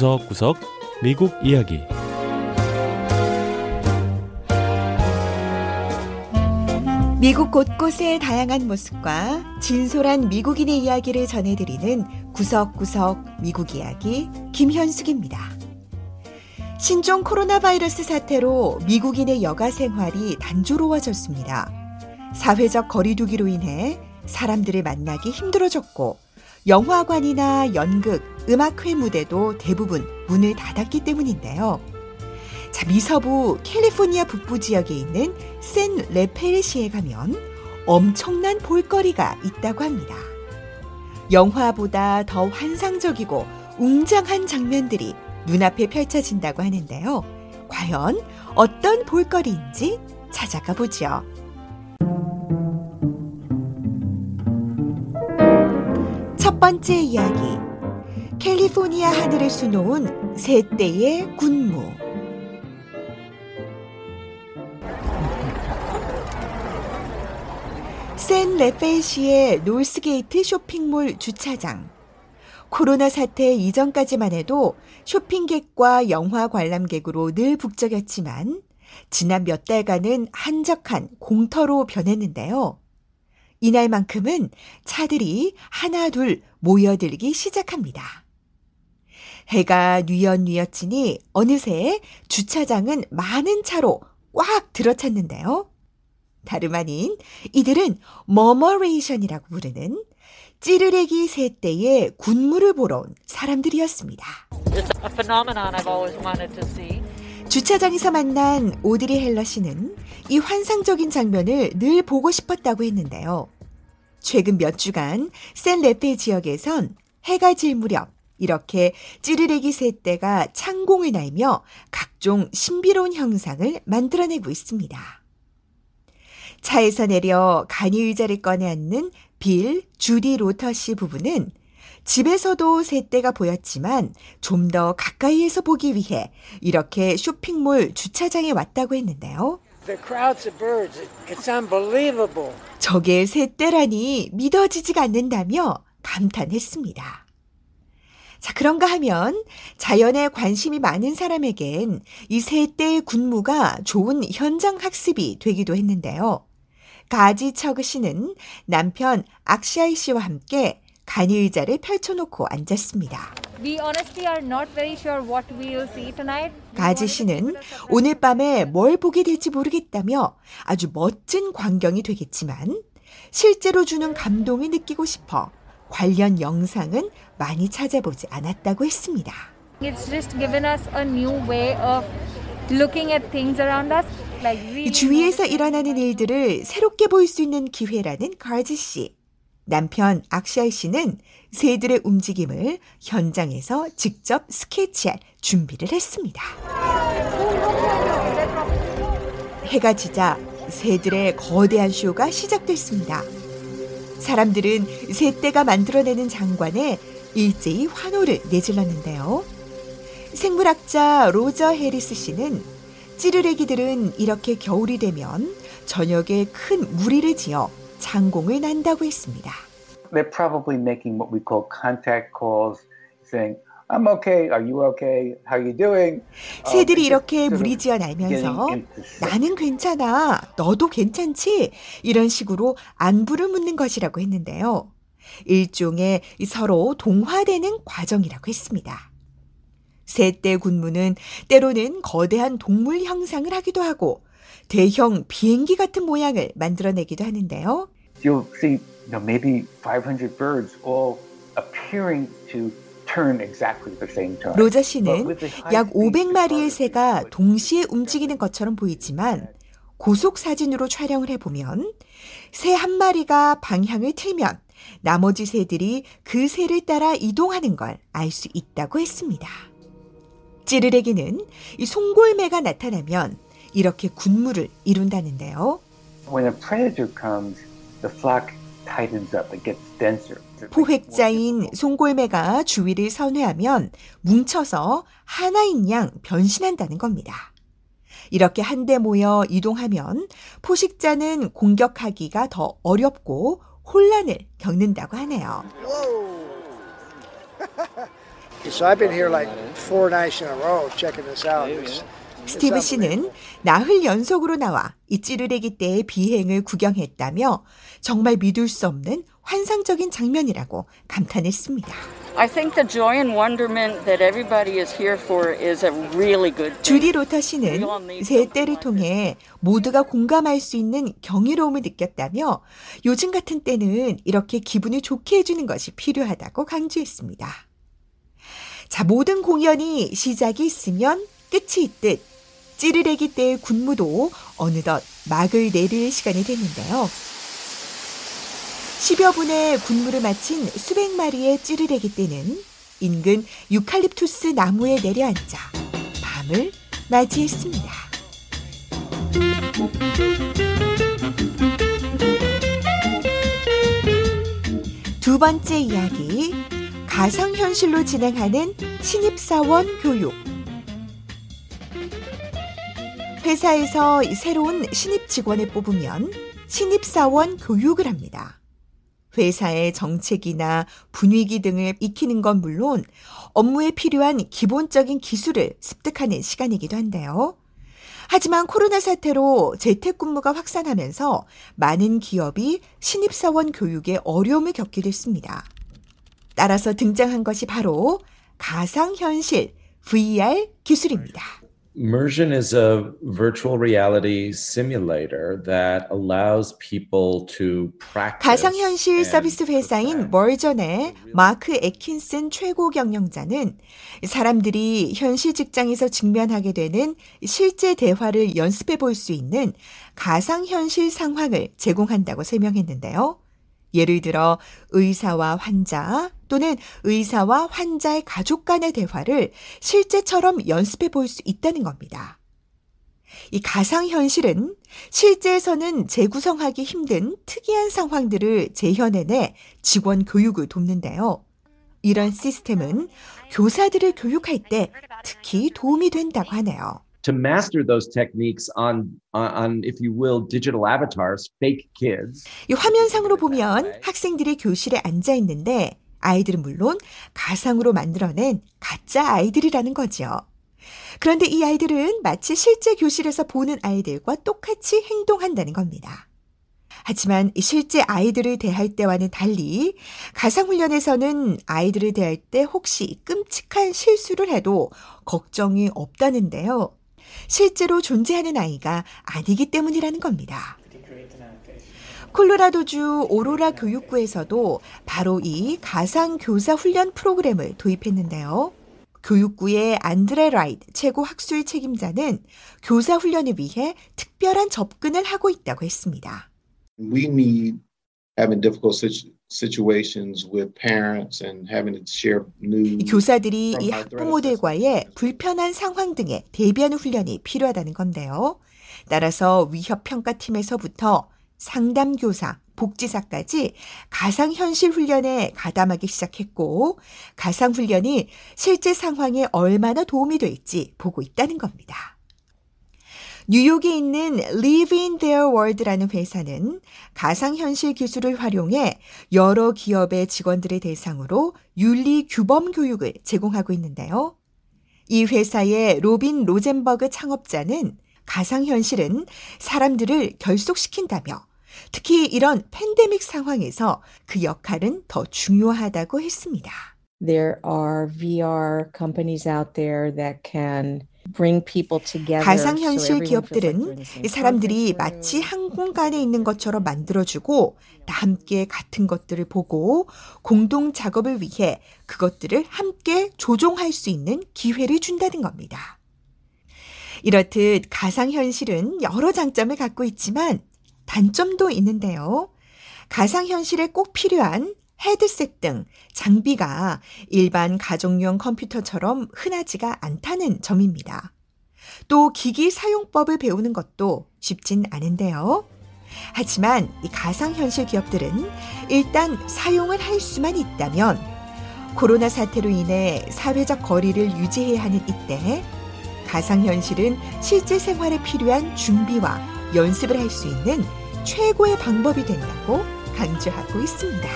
구석구석 미국 이야기 미국 곳곳의 다양한 모습과 진솔한 미국인의 이야기를 전해드리는 구석구석 미국 이야기 김현숙입니다. 신종 코로나 바이러스 사태로 미국인의 여가 생활이 단조로워졌습니다. 사회적 거리두기로 인해 사람들을 만나기 힘들어졌고 영화관이나 연극, 음악회 무대도 대부분 문을 닫았기 때문인데요. 자, 미서부 캘리포니아 북부 지역에 있는 샌 레페르시에 가면 엄청난 볼거리가 있다고 합니다. 영화보다 더 환상적이고 웅장한 장면들이 눈앞에 펼쳐진다고 하는데요. 과연 어떤 볼거리인지 찾아가 보죠. 첫 번째 이야기. 캘리포니아 하늘을 수놓은 세 떼의 군무. 샌 레페시의 놀스게이트 쇼핑몰 주차장. 코로나 사태 이전까지만 해도 쇼핑객과 영화 관람객으로 늘 북적였지만 지난 몇 달간은 한적한 공터로 변했는데요. 이날만큼은 차들이 하나 둘 모여들기 시작합니다. 해가 뉘엿뉘엿지니 어느새 주차장은 많은 차로 꽉 들어찼는데요. 다름 아닌 이들은 머머레이션이라고 부르는 찌르레기 새 떼의 군무를 보러 온 사람들이었습니다. 주차장에서 만난 오드리 헬러 씨는 이 환상적인 장면을 늘 보고 싶었다고 했는데요. 최근 몇 주간 샌 레페 지역에선 해가 질 무렵 이렇게 찌르레기 세대가 창공을 날며 각종 신비로운 형상을 만들어내고 있습니다. 차에서 내려 간이 의자를 꺼내 앉는 빌, 주디 로터 씨 부부는 집에서도 새떼가 보였지만 좀 더 가까이에서 보기 위해 이렇게 쇼핑몰 주차장에 왔다고 했는데요. 저게 새떼라니 믿어지지가 않는다며 감탄했습니다. 자, 그런가 하면 자연에 관심이 많은 사람에겐 이 새떼의 군무가 좋은 현장 학습이 되기도 했는데요. 가지 처그 씨는 남편 악시아이 씨와 함께 간이 의자를 펼쳐놓고 앉았습니다. 가지 씨는 오늘 밤에 뭘 보게 될지 모르겠다며 아주 멋진 광경이 되겠지만 실제로 주는 감동을 느끼고 싶어 관련 영상은 많이 찾아보지 않았다고 했습니다. 주위에서 일어나는 일들을 새롭게 볼 수 있는 기회라는 가지 씨. 남편 악샤이 씨는 새들의 움직임을 현장에서 직접 스케치할 준비를 했습니다. 해가 지자 새들의 거대한 쇼가 시작됐습니다. 사람들은 새떼가 만들어내는 장관에 일제히 환호를 내질렀는데요. 생물학자 로저 해리스 씨는 찌르레기들은 이렇게 겨울이 되면 저녁에 큰 무리를 지어 장공을 난다고 했습니다. They're probably making what we call contact calls, saying, I'm okay. Are you okay? How are you doing? 새들이 이렇게 무리지어 날면서 나는 괜찮아. 너도 괜찮지? 이런 식으로 안부를 묻는 것이라고 했는데요. 일종의 서로 동화되는 과정이라고 했습니다. 새떼 군무는 때로는 거대한 동물 형상을 하기도 하고 대형 비행기 같은 모양을 만들어내기도 하는데요. You'll see you know, maybe 500 birds all appearing to 로저 씨는 약 500마리의 새가 동시에 움직이는 것처럼 보이지만 고속 사진으로 촬영을 해보면 새 한 마리가 방향을 틀면 나머지 새들이 그 새를 따라 이동하는 걸 알 수 있다고 했습니다. 찌르레기는 이 송골매가 나타나면 이렇게 군무를 이룬다는데요. When a predator comes, the flock tightens up. It gets denser. 포획자인 송골매가 주위를 선회하면 뭉쳐서 하나인 양 변신한다는 겁니다. 이렇게 한데 모여 이동하면 포식자는 공격하기가 더 어렵고 혼란을 겪는다고 하네요. So I've been here like four nights in a row checking this out. It's, 스티브 씨는 나흘 연속으로 나와 이 찌르레기 때의 비행을 구경했다며 정말 믿을 수 없는 환상적인 장면이라고 감탄했습니다. I think the joy and wonderment that everybody is here for is a really good thing. 주디 로터 씨는 새 때를 통해 모두가 공감할 수 있는 경이로움을 느꼈다며 요즘 같은 때는 이렇게 기분을 좋게 해주는 것이 필요하다고 강조했습니다. 자, 모든 공연이 시작이 있으면 끝이 있듯 찌르레기 때의 군무도 어느덧 막을 내릴 시간이 됐는데요. 10여 분의 군무를 마친 수백 마리의 찌르레기 떼는 인근 유칼립투스 나무에 내려앉아 밤을 맞이했습니다. 두 번째 이야기, 가상현실로 진행하는 신입사원 교육. 회사에서 새로운 신입 직원을 뽑으면 신입사원 교육을 합니다. 회사의 정책이나 분위기 등을 익히는 건 물론 업무에 필요한 기본적인 기술을 습득하는 시간이기도 한데요. 하지만 코로나 사태로 재택근무가 확산하면서 많은 기업이 신입사원 교육에 어려움을 겪기도 했습니다. 따라서 등장한 것이 바로 가상현실 VR 기술입니다. Immersion is a virtual reality simulator that allows people to practice. 가상현실 서비스 회사인. 멀전의 마크 에킨슨 최고 경영자는 사람들이 현실 직장에서 직면하게 되는 실제 대화를 연습해 볼 수 있는 가상현실 상황을 제공한다고 설명했는데요. 예를 들어 의사와 환자 또는 의사와 환자의 가족 간의 대화를 실제처럼 연습해 볼 수 있다는 겁니다. 이 가상현실은 실제에서는 재구성하기 힘든 특이한 상황들을 재현해내 직원 교육을 돕는데요. 이런 시스템은 교사들을 교육할 때 특히 도움이 된다고 하네요. To master those techniques on, on, if you will, digital avatars, fake kids. 이 화면상으로 보면 학생들이 교실에 앉아 있는데 아이들은 물론 가상으로 만들어낸 가짜 아이들이라는 거죠. 그런데 이 아이들은 마치 실제 교실에서 보는 아이들과 똑같이 행동한다는 겁니다. 하지만 이 실제 아이들을 대할 때와는 달리 가상훈련에서는 아이들을 대할 때 혹시 끔찍한 실수를 해도 걱정이 없다는데요. 실제로 존재하는 아이가 아니기 때문이라는 겁니다. 콜로라도주 오로라 교육구에서도 바로 이 가상 교사 훈련 프로그램을 도입했는데요. 교육구의 안드레 라이드 최고 학술 책임자는 교사 훈련을 위해 특별한 접근을 하고 있다고 했습니다. we need having difficult situ- situations with parents and having to share news. 이 교사들이 이 학부모들과의 불편한 상황 등에 대비하는 훈련이 필요하다는 건데요. 따라서 위협 평가팀에서부터 상담 교사, 복지사까지 가상현실 훈련에 가담하기 시작했고, 가상훈련이 실제 상황에 얼마나 도움이 될지 보고 있다는 겁니다. 뉴욕에 있는 Live in Their World라는 회사는 가상현실 기술을 활용해 여러 기업의 직원들을 대상으로 윤리 규범 교육을 제공하고 있는데요. 이 회사의 로빈 로젠버그 창업자는 가상현실은 사람들을 결속시킨다며 특히 이런 팬데믹 상황에서 그 역할은 더 중요하다고 했습니다. There are VR companies out there that can bring people together. 가상현실 기업들은 이 사람들이 마치 한 공간에 있는 것처럼 만들어주고 다 함께 같은 것들을 보고 공동 작업을 위해 그것들을 함께 조종할 수 있는 기회를 준다는 겁니다. 이렇듯 가상현실은 여러 장점을 갖고 있지만 단점도 있는데요. 가상현실에 꼭 필요한 헤드셋 등 장비가 일반 가정용 컴퓨터처럼 흔하지가 않다는 점입니다. 또 기기 사용법을 배우는 것도 쉽진 않은데요. 하지만 이 가상현실 기업들은 일단 사용을 할 수만 있다면 코로나 사태로 인해 사회적 거리를 유지해야 하는 이때 가상현실은 실제 생활에 필요한 준비와 연습을 할 수 있는 최고의 방법이 된다고 강조하고 있습니다.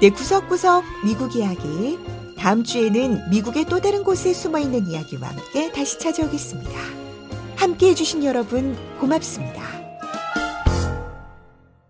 네, 구석구석 미국 이야기. 다음 주에는 미국의 또 다른 곳에 숨어 있는 이야기와 함께 다시 찾아오겠습니다. 함께 해주신 여러분 고맙습니다.